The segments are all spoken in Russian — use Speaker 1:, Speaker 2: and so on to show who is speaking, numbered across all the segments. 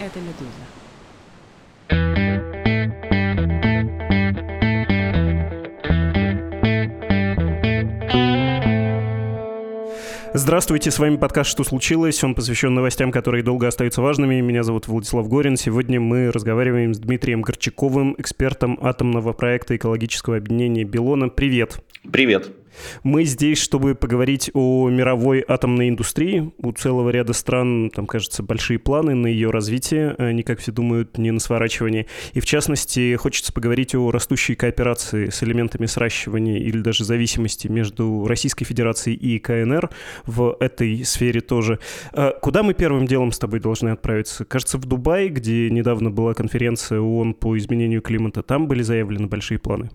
Speaker 1: Это «Медуза».
Speaker 2: Здравствуйте, с вами подкаст «Что случилось?». Он посвящен новостям, которые долго остаются важными. Меня зовут Владислав Горин. Сегодня мы разговариваем с Дмитрием Горчаковым, экспертом атомного проекта экологического объединения «Белона». Привет.
Speaker 3: Привет.
Speaker 2: Мы здесь, чтобы поговорить о мировой атомной индустрии. У целого ряда стран, там, кажется, большие планы на ее развитие. Они, как все думают, не на сворачивание. И, в частности, хочется поговорить о растущей кооперации с элементами сращивания или даже зависимости между Российской Федерацией и КНР в этой сфере тоже. А куда мы первым делом с тобой должны отправиться? Кажется, в Дубай, где недавно была конференция ООН по изменению климата, там были заявлены большие планы.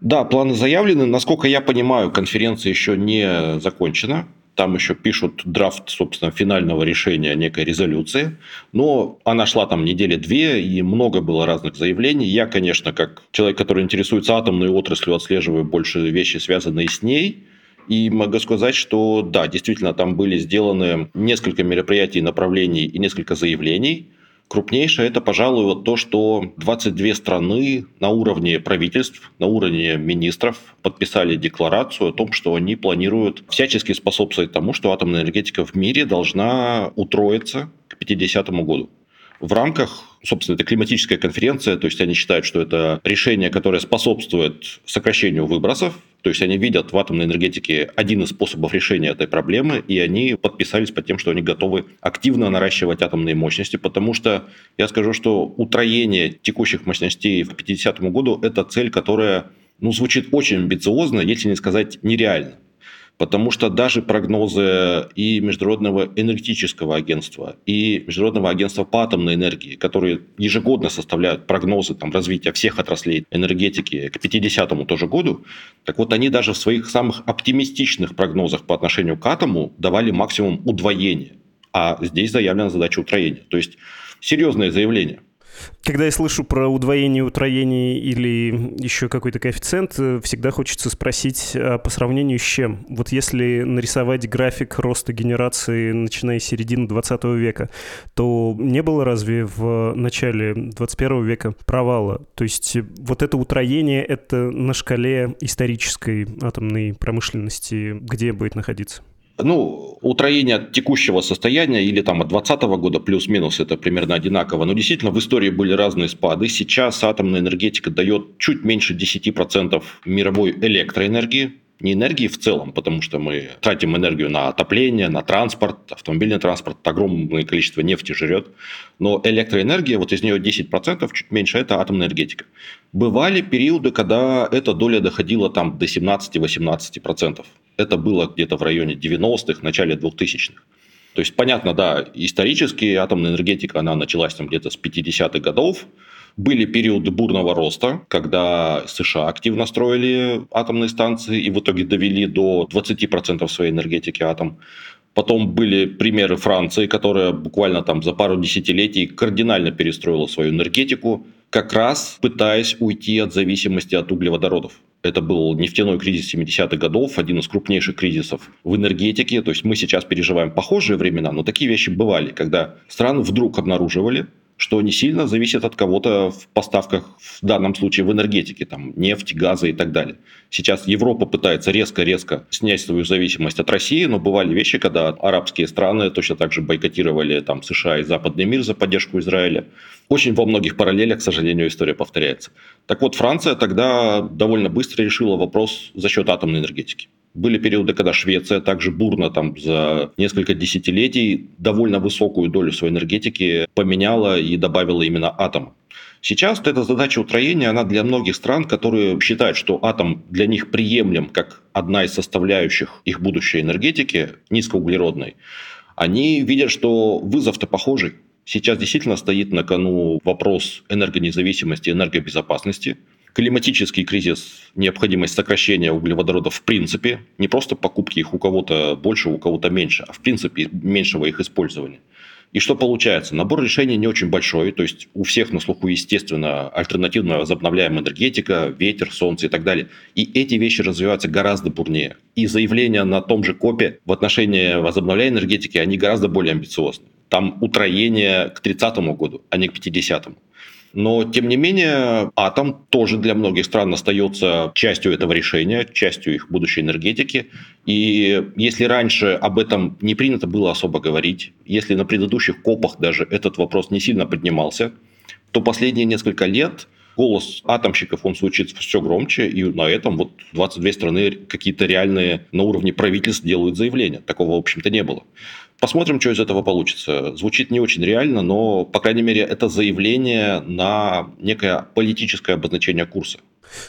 Speaker 3: Да, планы заявлены. Насколько я понимаю, конференция еще не закончена. Там еще пишут драфт, собственно, финального решения некой резолюции. Но она шла там недели две, и много было разных заявлений. Я, конечно, как человек, который интересуется атомной отраслью, отслеживаю больше вещи, связанные с ней. И могу сказать, что да, действительно, там были сделаны несколько мероприятий, направлений и несколько заявлений. Крупнейшее это, пожалуй, вот то, что 22 страны на уровне правительств, на уровне министров подписали декларацию о том, что они планируют всячески способствовать тому, что атомная энергетика в мире должна утроиться к 50 году в рамках, собственно, это климатическая конференция, то есть они считают, что это решение, которое способствует сокращению выбросов, то есть они видят в атомной энергетике один из способов решения этой проблемы, и они подписались под тем, что они готовы активно наращивать атомные мощности, потому что я скажу, что утроение текущих мощностей к 50 году – это цель, которая ну, звучит очень амбициозно, если не сказать нереально. Потому что даже прогнозы и Международного энергетического агентства, и Международного агентства по атомной энергии, которые ежегодно составляют прогнозы там, развития всех отраслей энергетики к 50-му тоже году, так вот они даже в своих самых оптимистичных прогнозах по отношению к атому давали максимум удвоения. А здесь заявлена задача утроения. То есть серьезное заявление.
Speaker 2: Когда я слышу про удвоение, утроение или еще какой-то коэффициент, э, всегда хочется спросить, а по сравнению с чем? Вот если нарисовать график роста генерации, начиная с середины 20 века, то не было разве в начале 21 века провала? То есть вот это утроение, это на шкале исторической атомной промышленности где будет находиться?
Speaker 3: Ну, утроение от текущего состояния или там от 2020 года плюс-минус это примерно одинаково. Но действительно в истории были разные спады. Сейчас атомная энергетика дает чуть меньше 10% мировой электроэнергии не энергии в целом, потому что мы тратим энергию на отопление, на транспорт, автомобильный транспорт, огромное количество нефти жрет, но электроэнергия, вот из нее 10%, чуть меньше, это атомная энергетика. Бывали периоды, когда эта доля доходила там до 17-18%. Это было где-то в районе 90-х, начале 2000-х. То есть, понятно, да, исторически атомная энергетика, она началась там где-то с 50-х годов, были периоды бурного роста, когда США активно строили атомные станции и в итоге довели до 20% своей энергетики атом. Потом были примеры Франции, которая буквально там за пару десятилетий кардинально перестроила свою энергетику, как раз пытаясь уйти от зависимости от углеводородов. Это был нефтяной кризис 70-х годов, один из крупнейших кризисов в энергетике. То есть мы сейчас переживаем похожие времена, но такие вещи бывали, когда страны вдруг обнаруживали, что не сильно зависит от кого-то в поставках, в данном случае в энергетике, там, нефть, газы и так далее. Сейчас Европа пытается резко-резко снять свою зависимость от России, но бывали вещи, когда арабские страны точно так же бойкотировали там, США и западный мир за поддержку Израиля. Очень во многих параллелях, к сожалению, история повторяется. Так вот, Франция тогда довольно быстро решила вопрос за счет атомной энергетики. Были периоды, когда Швеция также бурно там за несколько десятилетий довольно высокую долю своей энергетики поменяла и добавила именно атом. Сейчас эта задача утроения, она для многих стран, которые считают, что атом для них приемлем как одна из составляющих их будущей энергетики, низкоуглеродной, они видят, что вызов-то похожий. Сейчас действительно стоит на кону вопрос энергонезависимости, энергобезопасности – климатический кризис, необходимость сокращения углеводородов в принципе, не просто покупки их у кого-то больше, у кого-то меньше, а в принципе меньшего их использования. И что получается? Набор решений не очень большой, то есть у всех на слуху, естественно, альтернативная возобновляемая энергетика, ветер, солнце и так далее. И эти вещи развиваются гораздо бурнее. И заявления на том же КОПе в отношении возобновляемой энергетики, они гораздо более амбициозны. Там утроение к 30 году, а не к 50-му. Но, тем не менее, атом тоже для многих стран остается частью этого решения, частью их будущей энергетики. И если раньше об этом не принято было особо говорить, если на предыдущих копах даже этот вопрос не сильно поднимался, то последние несколько лет голос атомщиков, он звучит все громче, и на этом вот 22 страны какие-то реальные на уровне правительств делают заявления. Такого, в общем-то, не было. Посмотрим, что из этого получится. Звучит не очень реально, но, по крайней мере, это заявление на некое политическое обозначение курса.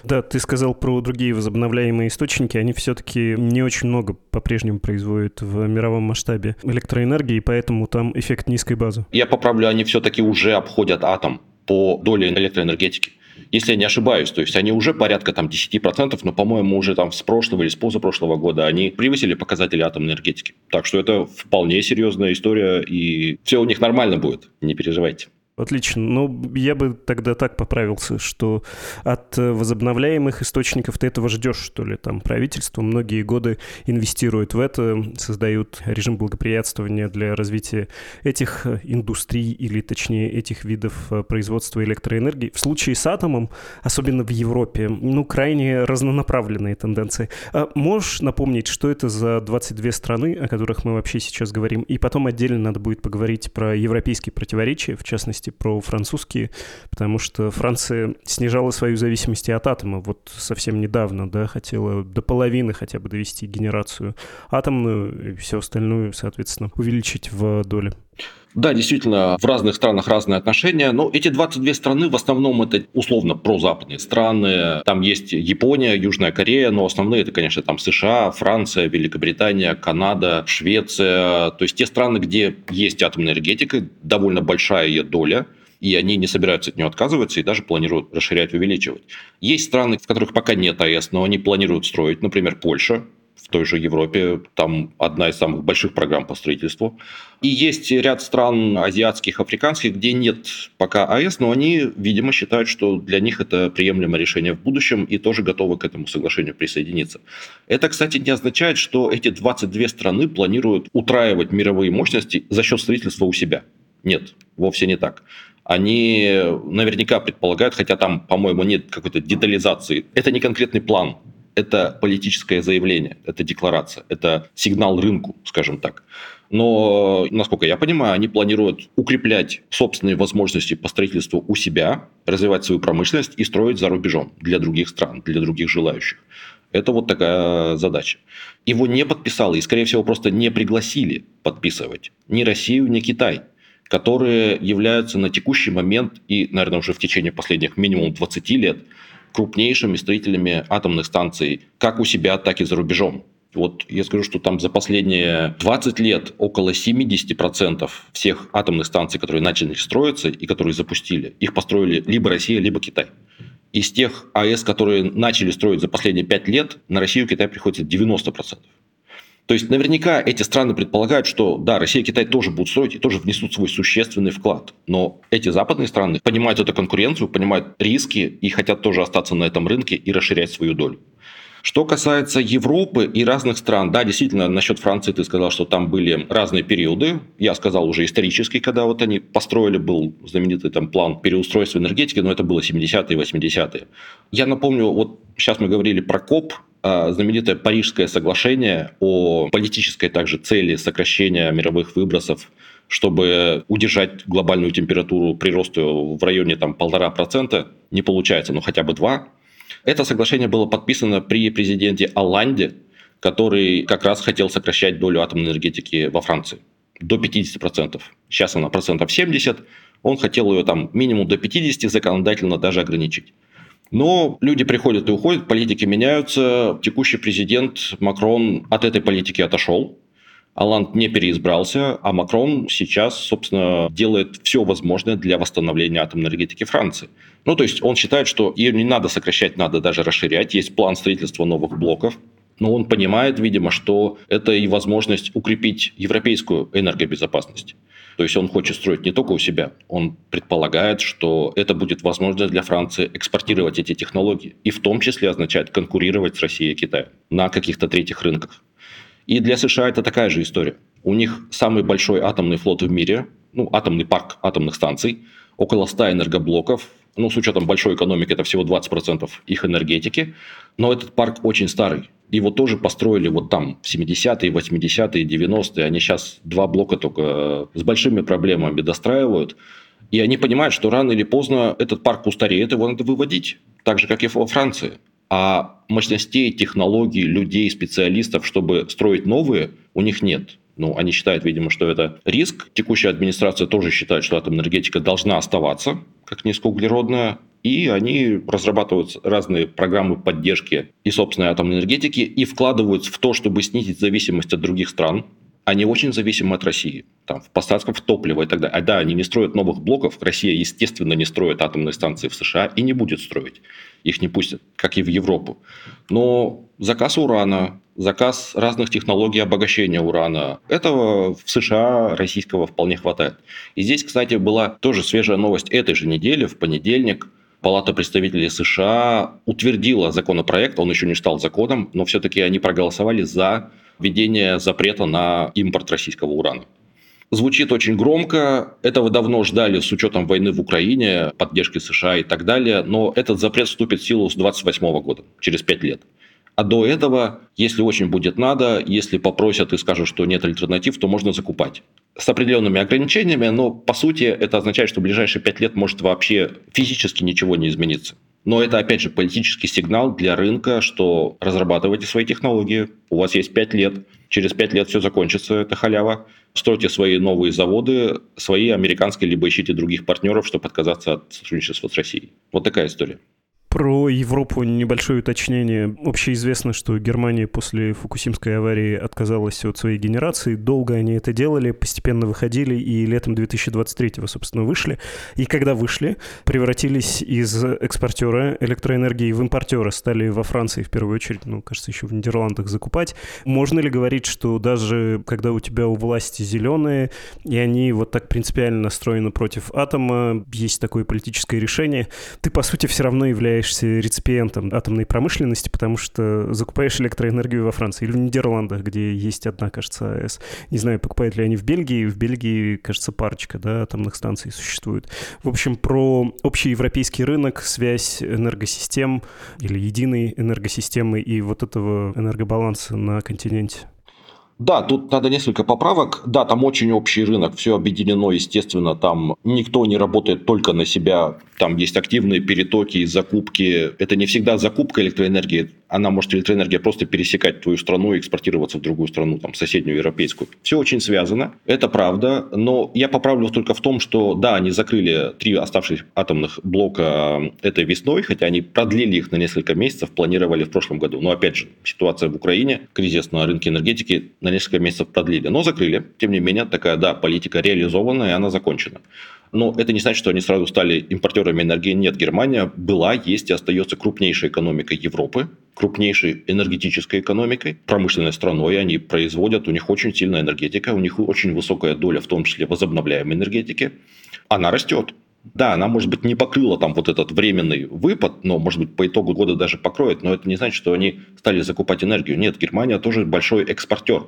Speaker 2: Да, ты сказал про другие возобновляемые источники. Они все-таки не очень много по-прежнему производят в мировом масштабе электроэнергии, поэтому там эффект низкой базы.
Speaker 3: Я поправлю, они все-таки уже обходят атом по доле электроэнергетики если я не ошибаюсь. То есть они уже порядка там 10%, но, по-моему, уже там с прошлого или с позапрошлого года они превысили показатели атомной энергетики. Так что это вполне серьезная история, и все у них нормально будет, не переживайте.
Speaker 2: Отлично. Ну, я бы тогда так поправился, что от возобновляемых источников ты этого ждешь, что ли. Там правительство многие годы инвестирует в это, создают режим благоприятствования для развития этих индустрий или, точнее, этих видов э, производства электроэнергии. В случае с атомом, особенно в Европе, ну, крайне разнонаправленные тенденции. А можешь напомнить, что это за 22 страны, о которых мы вообще сейчас говорим? И потом отдельно надо будет поговорить про европейские противоречия, в частности, частности про французские, потому что Франция снижала свою зависимость от атома. Вот совсем недавно, да, хотела до половины хотя бы довести генерацию атомную и все остальное, соответственно, увеличить в доле.
Speaker 3: Да, действительно, в разных странах разные отношения, но эти 22 страны в основном это условно прозападные страны. Там есть Япония, Южная Корея, но основные это, конечно, там США, Франция, Великобритания, Канада, Швеция. То есть те страны, где есть атомная энергетика, довольно большая ее доля, и они не собираются от нее отказываться и даже планируют расширять, увеличивать. Есть страны, в которых пока нет АЭС, но они планируют строить, например, Польша, в той же Европе, там одна из самых больших программ по строительству. И есть ряд стран азиатских, африканских, где нет пока АЭС, но они, видимо, считают, что для них это приемлемое решение в будущем и тоже готовы к этому соглашению присоединиться. Это, кстати, не означает, что эти 22 страны планируют утраивать мировые мощности за счет строительства у себя. Нет, вовсе не так они наверняка предполагают, хотя там, по-моему, нет какой-то детализации. Это не конкретный план это политическое заявление, это декларация, это сигнал рынку, скажем так. Но, насколько я понимаю, они планируют укреплять собственные возможности по строительству у себя, развивать свою промышленность и строить за рубежом для других стран, для других желающих. Это вот такая задача. Его не подписало и, скорее всего, просто не пригласили подписывать ни Россию, ни Китай, которые являются на текущий момент и, наверное, уже в течение последних минимум 20 лет крупнейшими строителями атомных станций как у себя, так и за рубежом. Вот я скажу, что там за последние 20 лет около 70% всех атомных станций, которые начали строиться и которые запустили, их построили либо Россия, либо Китай. Из тех АЭС, которые начали строить за последние 5 лет, на Россию и Китай приходится 90%. То есть наверняка эти страны предполагают, что да, Россия и Китай тоже будут строить и тоже внесут свой существенный вклад. Но эти западные страны понимают эту конкуренцию, понимают риски и хотят тоже остаться на этом рынке и расширять свою долю. Что касается Европы и разных стран, да, действительно, насчет Франции ты сказал, что там были разные периоды. Я сказал уже исторический, когда вот они построили, был знаменитый там план переустройства энергетики, но это было 70-е и 80-е. Я напомню, вот сейчас мы говорили про КОП, знаменитое Парижское соглашение о политической также цели сокращения мировых выбросов, чтобы удержать глобальную температуру прироста в районе там полтора процента, не получается, но хотя бы два. Это соглашение было подписано при президенте Алланде, который как раз хотел сокращать долю атомной энергетики во Франции до 50%. Сейчас она процентов 70, он хотел ее там минимум до 50 законодательно даже ограничить. Но люди приходят и уходят, политики меняются. Текущий президент Макрон от этой политики отошел. Аланд не переизбрался, а Макрон сейчас, собственно, делает все возможное для восстановления атомной энергетики Франции. Ну, то есть он считает, что ее не надо сокращать, надо даже расширять. Есть план строительства новых блоков. Но он понимает, видимо, что это и возможность укрепить европейскую энергобезопасность. То есть он хочет строить не только у себя, он предполагает, что это будет возможность для Франции экспортировать эти технологии. И в том числе означает конкурировать с Россией и Китаем на каких-то третьих рынках. И для США это такая же история. У них самый большой атомный флот в мире, ну, атомный парк атомных станций, около 100 энергоблоков, ну, с учетом большой экономики, это всего 20% их энергетики, но этот парк очень старый. Его тоже построили вот там в 70-е, 80-е, 90-е. Они сейчас два блока только э, с большими проблемами достраивают. И они понимают, что рано или поздно этот парк устареет, его надо выводить. Так же, как и во Франции. А мощностей, технологий, людей, специалистов, чтобы строить новые, у них нет. Ну, они считают, видимо, что это риск. Текущая администрация тоже считает, что атомная энергетика должна оставаться как низкоуглеродная. И они разрабатывают разные программы поддержки и собственной атомной энергетики и вкладывают в то, чтобы снизить зависимость от других стран. Они очень зависимы от России. Там, в поставках топлива и так далее. А да, они не строят новых блоков. Россия, естественно, не строит атомные станции в США и не будет строить. Их не пустят, как и в Европу. Но заказ урана, заказ разных технологий обогащения урана. Этого в США российского вполне хватает. И здесь, кстати, была тоже свежая новость этой же недели, в понедельник. Палата представителей США утвердила законопроект, он еще не стал законом, но все-таки они проголосовали за введение запрета на импорт российского урана. Звучит очень громко, этого давно ждали с учетом войны в Украине, поддержки США и так далее, но этот запрет вступит в силу с 2028 года, через 5 лет. А до этого, если очень будет надо, если попросят и скажут, что нет альтернатив, то можно закупать. С определенными ограничениями, но по сути это означает, что в ближайшие пять лет может вообще физически ничего не измениться. Но это, опять же, политический сигнал для рынка, что разрабатывайте свои технологии, у вас есть пять лет, через пять лет все закончится, это халява. Стройте свои новые заводы, свои американские, либо ищите других партнеров, чтобы отказаться от сотрудничества с Россией. Вот такая история.
Speaker 2: Про Европу небольшое уточнение. Общеизвестно, что Германия после Фукусимской аварии отказалась от своей генерации. Долго они это делали, постепенно выходили и летом 2023-го, собственно, вышли. И когда вышли, превратились из экспортера электроэнергии в импортера. Стали во Франции, в первую очередь, ну, кажется, еще в Нидерландах закупать. Можно ли говорить, что даже когда у тебя у власти зеленые, и они вот так принципиально настроены против атома, есть такое политическое решение, ты, по сути, все равно являешься являешься реципиентом атомной промышленности, потому что закупаешь электроэнергию во Франции или в Нидерландах, где есть одна, кажется, АЭС. Не знаю, покупают ли они в Бельгии. В Бельгии, кажется, парочка да, атомных станций существует. В общем, про общий европейский рынок, связь энергосистем или единой энергосистемы и вот этого энергобаланса на континенте.
Speaker 3: Да, тут надо несколько поправок. Да, там очень общий рынок, все объединено, естественно, там никто не работает только на себя, там есть активные перетоки закупки. Это не всегда закупка электроэнергии, она может электроэнергия просто пересекать твою страну и экспортироваться в другую страну, там, соседнюю европейскую. Все очень связано, это правда, но я поправлю только в том, что да, они закрыли три оставшихся атомных блока этой весной, хотя они продлили их на несколько месяцев, планировали в прошлом году. Но опять же, ситуация в Украине, кризис на рынке энергетики на несколько месяцев продлили, но закрыли. Тем не менее, такая, да, политика реализована и она закончена. Но это не значит, что они сразу стали импортерами энергии. Нет, Германия была, есть и остается крупнейшей экономикой Европы, крупнейшей энергетической экономикой, промышленной страной. Они производят, у них очень сильная энергетика, у них очень высокая доля, в том числе возобновляемой энергетики. Она растет. Да, она, может быть, не покрыла там вот этот временный выпад, но, может быть, по итогу года даже покроет, но это не значит, что они стали закупать энергию. Нет, Германия тоже большой экспортер.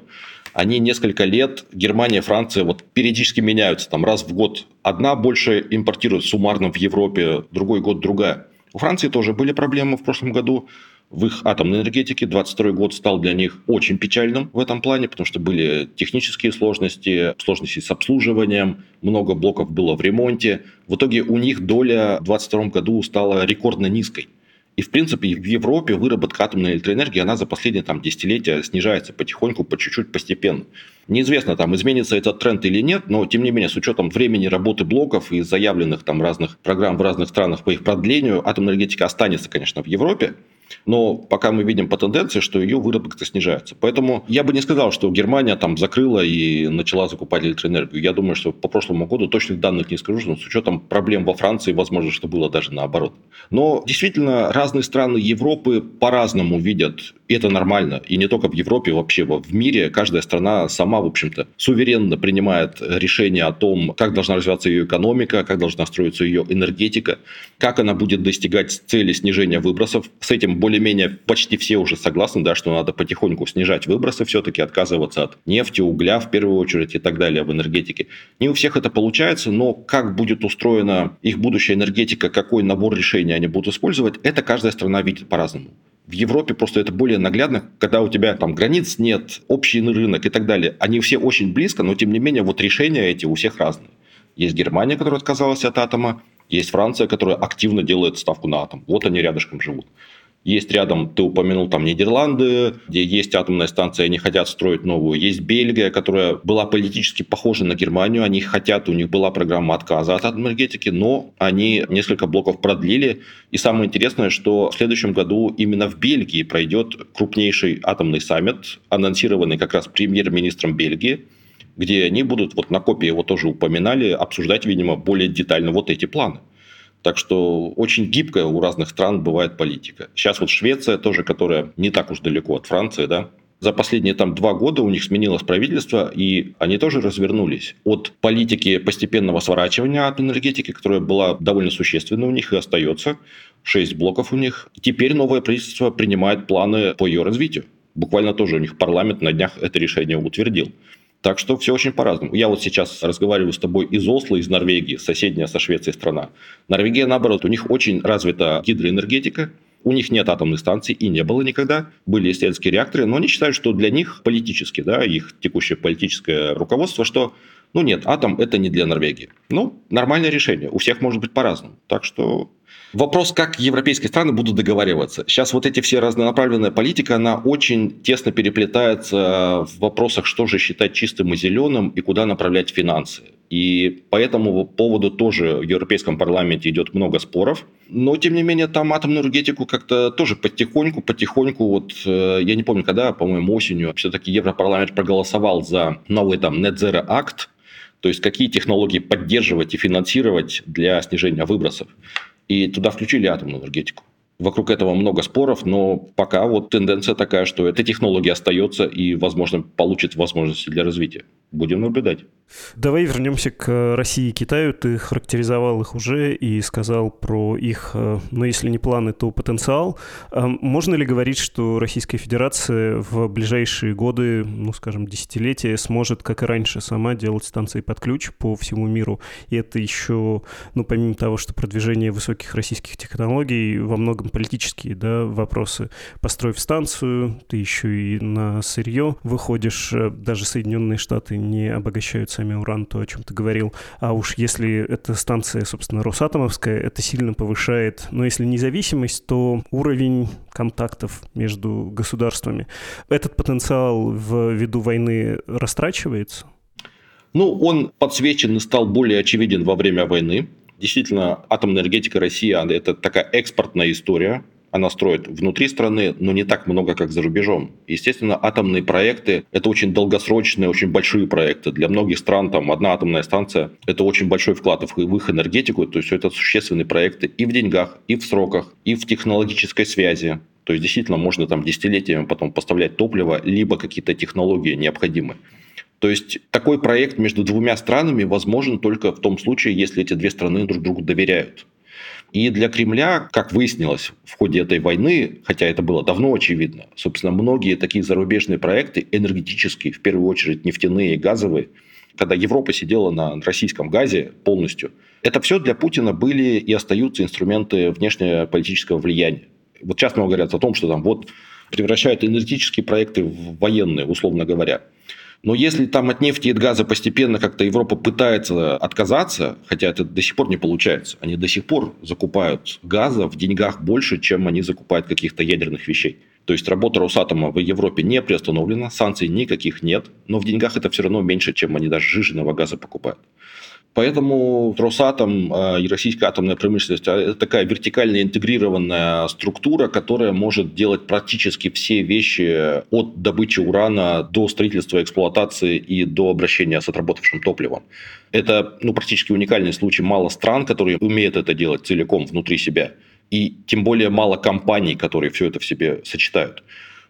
Speaker 3: Они несколько лет, Германия, Франция, вот периодически меняются, там раз в год одна больше импортирует суммарно в Европе, другой год другая. У Франции тоже были проблемы в прошлом году в их атомной энергетике. 22 год стал для них очень печальным в этом плане, потому что были технические сложности, сложности с обслуживанием, много блоков было в ремонте. В итоге у них доля в 2022 году стала рекордно низкой. И, в принципе, в Европе выработка атомной электроэнергии, она за последние там, десятилетия снижается потихоньку, по чуть-чуть, постепенно. Неизвестно, там, изменится этот тренд или нет, но, тем не менее, с учетом времени работы блоков и заявленных там разных программ в разных странах по их продлению, атомная энергетика останется, конечно, в Европе. Но пока мы видим по тенденции, что ее выработка снижается. Поэтому я бы не сказал, что Германия там закрыла и начала закупать электроэнергию. Я думаю, что по прошлому году точных данных не скажу, но с учетом проблем во Франции, возможно, что было даже наоборот. Но действительно, разные страны Европы по-разному видят и это нормально. И не только в Европе, вообще в мире. Каждая страна сама, в общем-то, суверенно принимает решение о том, как должна развиваться ее экономика, как должна строиться ее энергетика, как она будет достигать цели снижения выбросов. С этим более-менее почти все уже согласны, да, что надо потихоньку снижать выбросы, все-таки отказываться от нефти, угля в первую очередь и так далее в энергетике. Не у всех это получается, но как будет устроена их будущая энергетика, какой набор решений они будут использовать, это каждая страна видит по-разному. В Европе просто это более наглядно, когда у тебя там границ нет, общий рынок и так далее. Они все очень близко, но тем не менее вот решения эти у всех разные. Есть Германия, которая отказалась от атома, есть Франция, которая активно делает ставку на атом. Вот они рядышком живут. Есть рядом, ты упомянул там Нидерланды, где есть атомная станция, они хотят строить новую. Есть Бельгия, которая была политически похожа на Германию, они хотят, у них была программа отказа от энергетики, но они несколько блоков продлили. И самое интересное, что в следующем году именно в Бельгии пройдет крупнейший атомный саммит, анонсированный как раз премьер-министром Бельгии, где они будут, вот на копии его тоже упоминали, обсуждать, видимо, более детально вот эти планы. Так что очень гибкая у разных стран бывает политика. Сейчас вот Швеция тоже, которая не так уж далеко от Франции, да, за последние там два года у них сменилось правительство, и они тоже развернулись от политики постепенного сворачивания от энергетики, которая была довольно существенна у них и остается. Шесть блоков у них. Теперь новое правительство принимает планы по ее развитию. Буквально тоже у них парламент на днях это решение утвердил. Так что все очень по-разному. Я вот сейчас разговариваю с тобой из Осло, из Норвегии, соседняя со Швецией страна. Норвегия, наоборот, у них очень развита гидроэнергетика, у них нет атомных станций и не было никогда. Были исследовательские реакторы, но они считают, что для них политически, да, их текущее политическое руководство, что ну нет, атом это не для Норвегии. Ну, нормальное решение. У всех может быть по-разному. Так что Вопрос, как европейские страны будут договариваться. Сейчас вот эти все разнонаправленная политика, она очень тесно переплетается в вопросах, что же считать чистым и зеленым и куда направлять финансы. И по этому поводу тоже в Европейском парламенте идет много споров. Но, тем не менее, там атомную энергетику как-то тоже потихоньку, потихоньку, вот э, я не помню, когда, по-моему, осенью, все-таки Европарламент проголосовал за новый там Net Zero Act, то есть какие технологии поддерживать и финансировать для снижения выбросов и туда включили атомную энергетику. Вокруг этого много споров, но пока вот тенденция такая, что эта технология остается и, возможно, получит возможности для развития. Будем наблюдать.
Speaker 2: Давай вернемся к России и Китаю. Ты характеризовал их уже и сказал про их, э, ну если не планы, то потенциал. А можно ли говорить, что Российская Федерация в ближайшие годы, ну скажем, десятилетия сможет, как и раньше, сама делать станции под ключ по всему миру? И это еще, ну помимо того, что продвижение высоких российских технологий, во многом политические да, вопросы. Построив станцию, ты еще и на сырье выходишь, э, даже Соединенные Штаты не обогащают сами уран, то, о чем ты говорил. А уж если эта станция, собственно, Росатомовская, это сильно повышает, но если независимость, то уровень контактов между государствами. Этот потенциал в виду войны растрачивается?
Speaker 3: Ну, он подсвечен и стал более очевиден во время войны. Действительно, атомная энергетика России – это такая экспортная история она строит внутри страны, но не так много, как за рубежом. Естественно, атомные проекты – это очень долгосрочные, очень большие проекты. Для многих стран там одна атомная станция – это очень большой вклад в их энергетику. То есть это существенные проекты и в деньгах, и в сроках, и в технологической связи. То есть действительно можно там десятилетиями потом поставлять топливо, либо какие-то технологии необходимы. То есть такой проект между двумя странами возможен только в том случае, если эти две страны друг другу доверяют. И для Кремля, как выяснилось в ходе этой войны, хотя это было давно очевидно, собственно, многие такие зарубежные проекты, энергетические, в первую очередь нефтяные и газовые, когда Европа сидела на российском газе полностью, это все для Путина были и остаются инструменты внешнеполитического влияния. Вот много говорят о том, что там вот превращают энергетические проекты в военные, условно говоря. Но если там от нефти и от газа постепенно как-то Европа пытается отказаться, хотя это до сих пор не получается, они до сих пор закупают газа в деньгах больше, чем они закупают каких-то ядерных вещей. То есть работа Росатома в Европе не приостановлена, санкций никаких нет, но в деньгах это все равно меньше, чем они даже жиженного газа покупают. Поэтому Росатом э, и российская атомная промышленность а, – это такая вертикально интегрированная структура, которая может делать практически все вещи от добычи урана до строительства, эксплуатации и до обращения с отработавшим топливом. Это ну, практически уникальный случай. Мало стран, которые умеют это делать целиком внутри себя. И тем более мало компаний, которые все это в себе сочетают.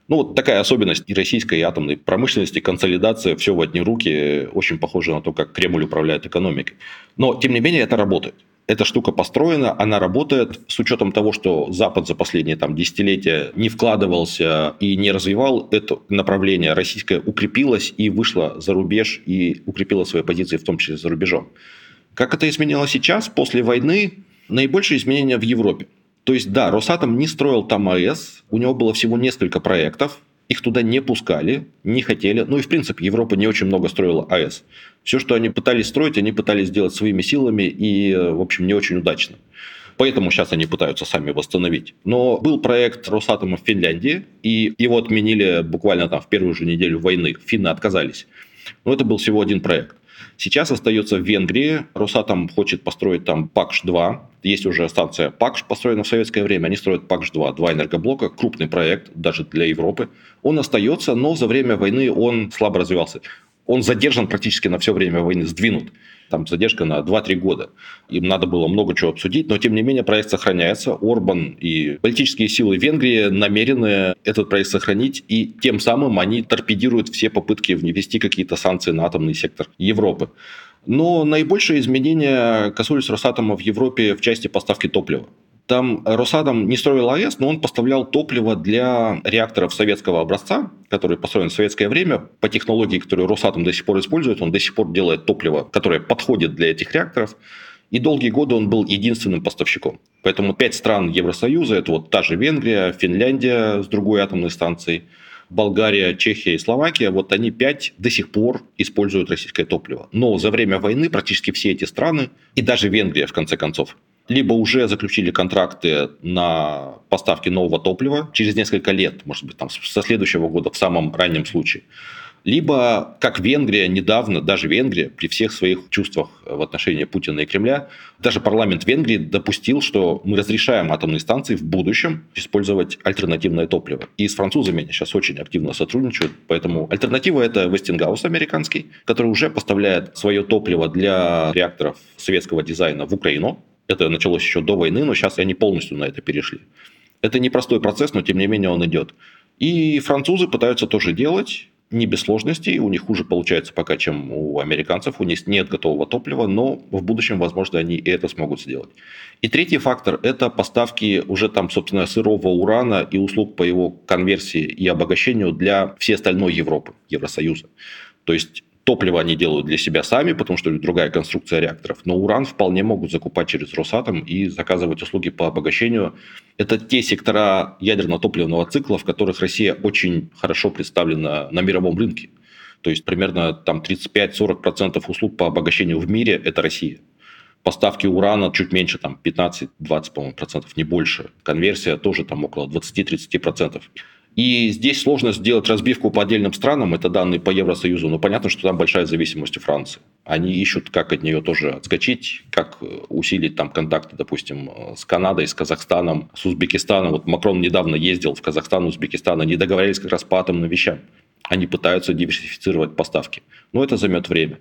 Speaker 3: Ну, вот такая особенность и российской атомной промышленности, консолидация, все в одни руки, очень похоже на то, как Кремль управляет экономикой. Но, тем не менее, это работает. эта штука построена, она работает с учетом того, что Запад за последние там, десятилетия не вкладывался и не развивал это направление. Российское укрепилось и вышло за рубеж и укрепило свои позиции, в том числе за рубежом. Как это изменилось сейчас, после войны, наибольшие изменения в Европе. То есть, да, Росатом не строил там АЭС, у него было всего несколько проектов, их туда не пускали, не хотели. Ну и, в принципе, Европа не очень много строила АЭС. Все, что они пытались строить, они пытались сделать своими силами и, в общем, не очень удачно. Поэтому сейчас они пытаются сами восстановить. Но был проект Росатома в Финляндии, и его отменили буквально там в первую же неделю войны. Финны отказались. Но это был всего один проект. Сейчас остается в Венгрии. Росатом хочет построить там ПАКШ-2. Есть уже станция ПАКШ, построена в советское время. Они строят ПАКШ-2, два энергоблока. Крупный проект, даже для Европы. Он остается, но за время войны он слабо развивался. Он задержан практически на все время войны, сдвинут там задержка на 2-3 года. Им надо было много чего обсудить, но тем не менее проект сохраняется. Орбан и политические силы Венгрии намерены этот проект сохранить, и тем самым они торпедируют все попытки внести какие-то санкции на атомный сектор Европы. Но наибольшее изменение коснулись Росатома в Европе в части поставки топлива. Там Росатом не строил АЭС, но он поставлял топливо для реакторов советского образца, которые построены в советское время. По технологии, которую Росатом до сих пор использует, он до сих пор делает топливо, которое подходит для этих реакторов. И долгие годы он был единственным поставщиком. Поэтому пять стран Евросоюза, это вот та же Венгрия, Финляндия с другой атомной станцией, Болгария, Чехия и Словакия, вот они пять до сих пор используют российское топливо. Но за время войны практически все эти страны, и даже Венгрия в конце концов, либо уже заключили контракты на поставки нового топлива через несколько лет, может быть, там, со следующего года в самом раннем случае. Либо, как Венгрия недавно, даже Венгрия, при всех своих чувствах в отношении Путина и Кремля, даже парламент Венгрии допустил, что мы разрешаем атомные станции в будущем использовать альтернативное топливо. И с французами они сейчас очень активно сотрудничают. Поэтому альтернатива это Вестингаус американский, который уже поставляет свое топливо для реакторов советского дизайна в Украину. Это началось еще до войны, но сейчас они полностью на это перешли. Это непростой процесс, но тем не менее он идет. И французы пытаются тоже делать, не без сложностей, у них хуже получается пока, чем у американцев, у них нет готового топлива, но в будущем, возможно, они и это смогут сделать. И третий фактор – это поставки уже там, собственно, сырого урана и услуг по его конверсии и обогащению для всей остальной Европы, Евросоюза. То есть Топливо они делают для себя сами, потому что другая конструкция реакторов. Но уран вполне могут закупать через Росатом и заказывать услуги по обогащению. Это те сектора ядерно-топливного цикла, в которых Россия очень хорошо представлена на мировом рынке. То есть примерно там 35-40% услуг по обогащению в мире – это Россия. Поставки урана чуть меньше, там 15-20, процентов, не больше. Конверсия тоже там около 20-30 процентов. И здесь сложно сделать разбивку по отдельным странам, это данные по Евросоюзу, но понятно, что там большая зависимость у Франции. Они ищут, как от нее тоже отскочить, как усилить там контакты, допустим, с Канадой, с Казахстаном, с Узбекистаном. Вот Макрон недавно ездил в Казахстан, Узбекистан, они договорились как раз по атомным вещам. Они пытаются диверсифицировать поставки. Но это займет время.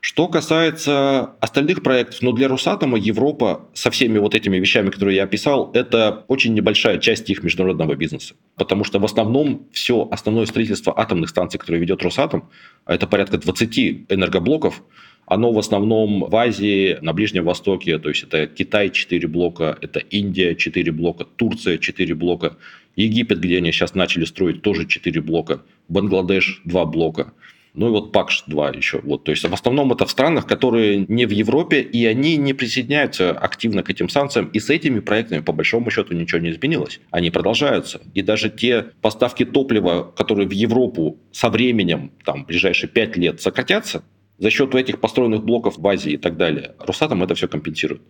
Speaker 3: Что касается остальных проектов, но для Росатома Европа со всеми вот этими вещами, которые я описал, это очень небольшая часть их международного бизнеса. Потому что в основном все основное строительство атомных станций, которые ведет Росатом, а это порядка 20 энергоблоков, оно в основном в Азии, на Ближнем Востоке, то есть это Китай 4 блока, это Индия 4 блока, Турция 4 блока, Египет, где они сейчас начали строить, тоже 4 блока, Бангладеш 2 блока – ну и вот ПАКШ-2 еще. Вот, то есть в основном это в странах, которые не в Европе, и они не присоединяются активно к этим санкциям. И с этими проектами, по большому счету, ничего не изменилось. Они продолжаются. И даже те поставки топлива, которые в Европу со временем, там, ближайшие 5 лет сократятся, за счет этих построенных блоков в Азии и так далее, Росатом это все компенсирует.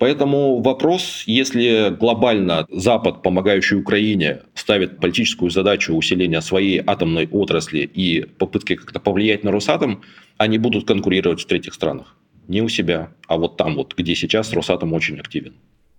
Speaker 3: Поэтому вопрос, если глобально Запад, помогающий Украине, ставит политическую задачу усиления своей атомной отрасли и попытки как-то повлиять на Росатом, они будут конкурировать в третьих странах. Не у себя, а вот там вот, где сейчас Росатом очень активен.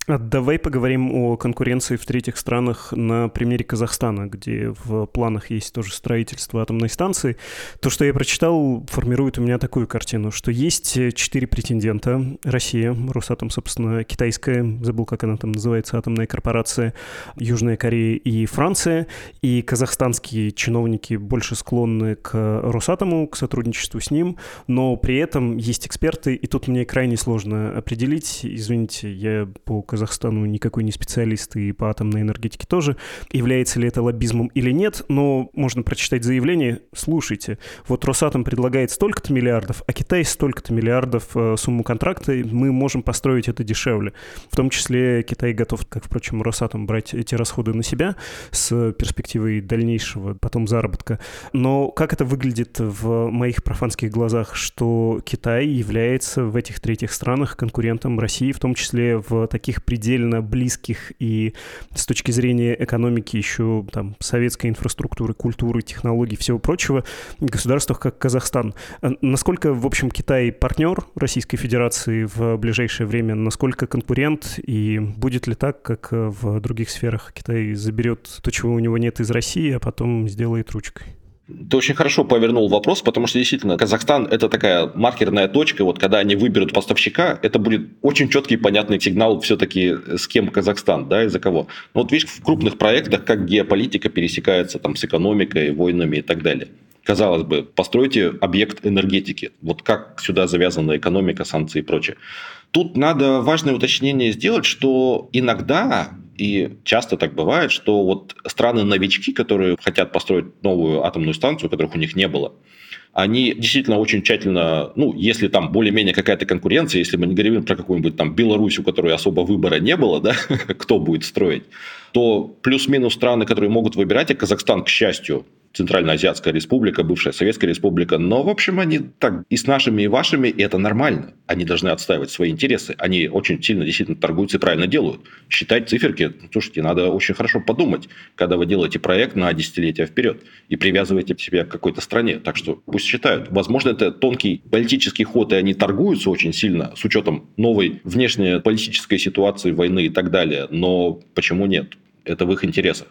Speaker 2: А давай поговорим о конкуренции в третьих странах на примере Казахстана, где в планах есть тоже строительство атомной станции. То, что я прочитал, формирует у меня такую картину, что есть четыре претендента. Россия, Росатом, собственно, китайская, забыл, как она там называется, атомная корпорация, Южная Корея и Франция. И казахстанские чиновники больше склонны к Росатому, к сотрудничеству с ним, но при этом есть эксперты, и тут мне крайне сложно определить, извините, я по Казахстану никакой не специалист и по атомной энергетике тоже, является ли это лоббизмом или нет, но можно прочитать заявление, слушайте, вот Росатом предлагает столько-то миллиардов, а Китай столько-то миллиардов э, сумму контракта, мы можем построить это дешевле. В том числе Китай готов, как, впрочем, Росатом, брать эти расходы на себя с перспективой дальнейшего потом заработка. Но как это выглядит в моих профанских глазах, что Китай является в этих третьих странах конкурентом России, в том числе в таких предельно близких и с точки зрения экономики еще там советской инфраструктуры, культуры, технологий, всего прочего, государствах, как Казахстан. А насколько, в общем, Китай партнер Российской Федерации в ближайшее время, насколько конкурент, и будет ли так, как в других сферах Китай заберет то, чего у него нет из России, а потом сделает ручкой?
Speaker 3: Ты очень хорошо повернул вопрос, потому что действительно Казахстан это такая маркерная точка. Вот когда они выберут поставщика, это будет очень четкий понятный сигнал все-таки с кем Казахстан, да, из-за кого. Но вот видишь, в крупных проектах, как геополитика пересекается там с экономикой, войнами и так далее. Казалось бы, постройте объект энергетики. Вот как сюда завязана экономика, санкции и прочее. Тут надо важное уточнение сделать, что иногда и часто так бывает, что вот страны-новички, которые хотят построить новую атомную станцию, которых у них не было, они действительно очень тщательно, ну, если там более-менее какая-то конкуренция, если мы не говорим про какую-нибудь там Беларусь, у которой особо выбора не было, да, кто будет строить, то плюс-минус страны, которые могут выбирать, и Казахстан, к счастью, Центральноазиатская республика, бывшая Советская республика. Но, в общем, они так и с нашими, и вашими, и это нормально. Они должны отстаивать свои интересы. Они очень сильно действительно торгуются и правильно делают. Считать циферки, слушайте, надо очень хорошо подумать, когда вы делаете проект на десятилетия вперед и привязываете себя к какой-то стране. Так что пусть считают. Возможно, это тонкий политический ход, и они торгуются очень сильно с учетом новой внешней политической ситуации, войны и так далее. Но почему нет? Это в их интересах.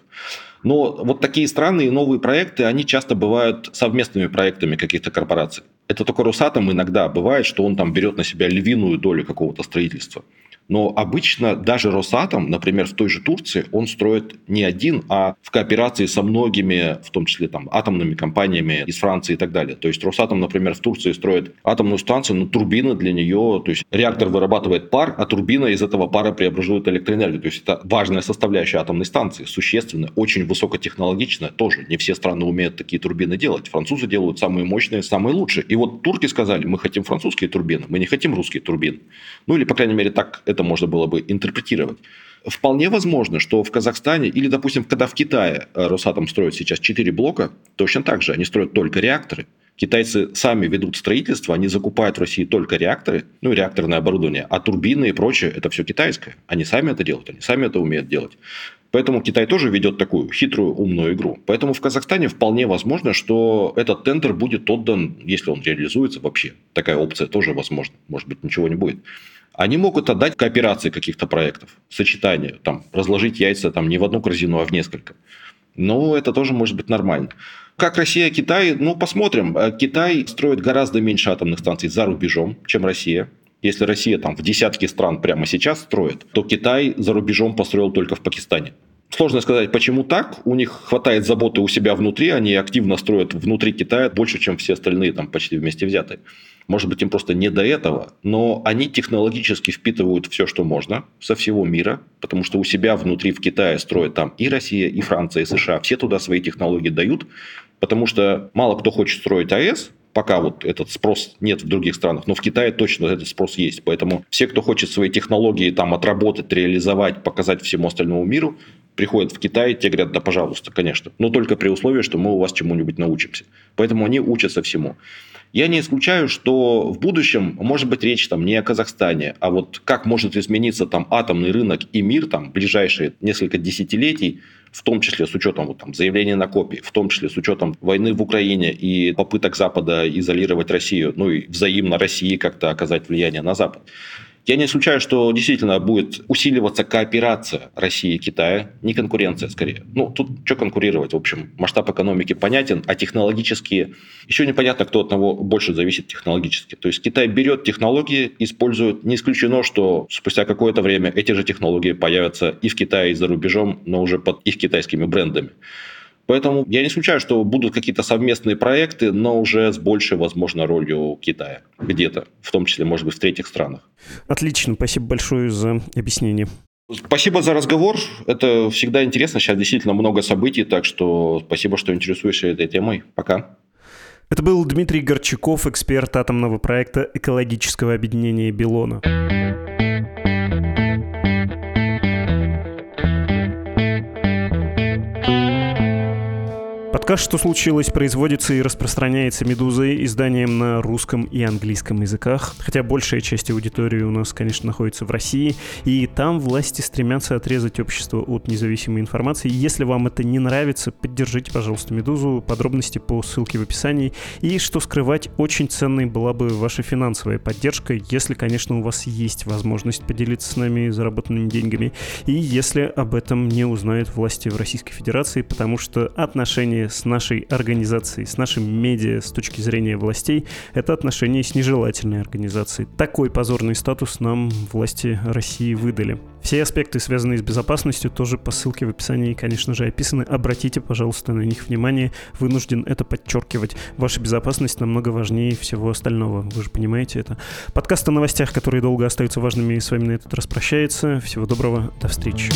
Speaker 3: Но вот такие странные новые проекты, они часто бывают совместными проектами каких-то корпораций. Это только Росатом иногда бывает, что он там берет на себя львиную долю какого-то строительства. Но обычно даже Росатом, например, в той же Турции, он строит не один, а в кооперации со многими, в том числе там, атомными компаниями из Франции и так далее. То есть Росатом, например, в Турции строит атомную станцию, но турбина для нее, то есть реактор вырабатывает пар, а турбина из этого пара преобразует электроэнергию. То есть это важная составляющая атомной станции, существенная, очень высокотехнологичная тоже. Не все страны умеют такие турбины делать. Французы делают самые мощные, самые лучшие. И вот турки сказали, мы хотим французские турбины, мы не хотим русские турбины. Ну или, по крайней мере, так это это можно было бы интерпретировать. Вполне возможно, что в Казахстане или, допустим, когда в Китае э, Росатом строит сейчас 4 блока, точно так же они строят только реакторы. Китайцы сами ведут строительство, они закупают в России только реакторы, ну и реакторное оборудование, а турбины и прочее это все китайское. Они сами это делают, они сами это умеют делать. Поэтому Китай тоже ведет такую хитрую, умную игру. Поэтому в Казахстане вполне возможно, что этот тендер будет отдан, если он реализуется вообще. Такая опция тоже возможна. Может быть, ничего не будет они могут отдать кооперации каких-то проектов, сочетание, там, разложить яйца там, не в одну корзину, а в несколько. Но это тоже может быть нормально. Как Россия, Китай, ну, посмотрим. Э, Китай строит гораздо меньше атомных станций за рубежом, чем Россия. Если Россия там в десятки стран прямо сейчас строит, то Китай за рубежом построил только в Пакистане. Сложно сказать, почему так. У них хватает заботы у себя внутри, они активно строят внутри Китая больше, чем все остальные там почти вместе взятые. Может быть, им просто не до этого, но они технологически впитывают все, что можно со всего мира, потому что у себя внутри в Китае строят там и Россия, и Франция, и США. Все туда свои технологии дают, потому что мало кто хочет строить АЭС, пока вот этот спрос нет в других странах, но в Китае точно этот спрос есть. Поэтому все, кто хочет свои технологии там отработать, реализовать, показать всему остальному миру, приходят в Китай, те говорят, да, пожалуйста, конечно. Но только при условии, что мы у вас чему-нибудь научимся. Поэтому они учатся всему. Я не исключаю, что в будущем может быть речь там не о Казахстане, а вот как может измениться там атомный рынок и мир там ближайшие несколько десятилетий, в том числе с учетом вот, там, заявления на копии, в том числе с учетом войны в Украине и попыток Запада изолировать Россию, ну и взаимно России как-то оказать влияние на Запад. Я не исключаю, что действительно будет усиливаться кооперация России и Китая, не конкуренция скорее. Ну, тут что конкурировать, в общем, масштаб экономики понятен, а технологические, еще непонятно, кто от того больше зависит технологически. То есть Китай берет технологии, использует, не исключено, что спустя какое-то время эти же технологии появятся и в Китае, и за рубежом, но уже под их китайскими брендами. Поэтому я не исключаю, что будут какие-то совместные проекты, но уже с большей, возможно, ролью Китая где-то, в том числе, может быть, в третьих странах.
Speaker 2: Отлично, спасибо большое за объяснение.
Speaker 3: Спасибо за разговор. Это всегда интересно. Сейчас действительно много событий, так что спасибо, что интересуешься этой темой. Пока.
Speaker 2: Это был Дмитрий Горчаков, эксперт атомного проекта экологического объединения «Белона». Подкаст «Что случилось?» производится и распространяется «Медузой» изданием на русском и английском языках, хотя большая часть аудитории у нас, конечно, находится в России, и там власти стремятся отрезать общество от независимой информации. Если вам это не нравится, поддержите, пожалуйста, «Медузу», подробности по ссылке в описании. И, что скрывать, очень ценной была бы ваша финансовая поддержка, если, конечно, у вас есть возможность поделиться с нами заработанными деньгами, и если об этом не узнают власти в Российской Федерации, потому что отношения с нашей организацией, с нашим медиа с точки зрения властей, это отношение с нежелательной организацией. Такой позорный статус нам власти России выдали. Все аспекты, связанные с безопасностью, тоже по ссылке в описании, конечно же, описаны. Обратите, пожалуйста, на них внимание. Вынужден это подчеркивать. Ваша безопасность намного важнее всего остального. Вы же понимаете это. Подкаст о новостях, которые долго остаются важными, с вами на этот раз прощается. Всего доброго. До встречи.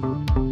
Speaker 2: Thank you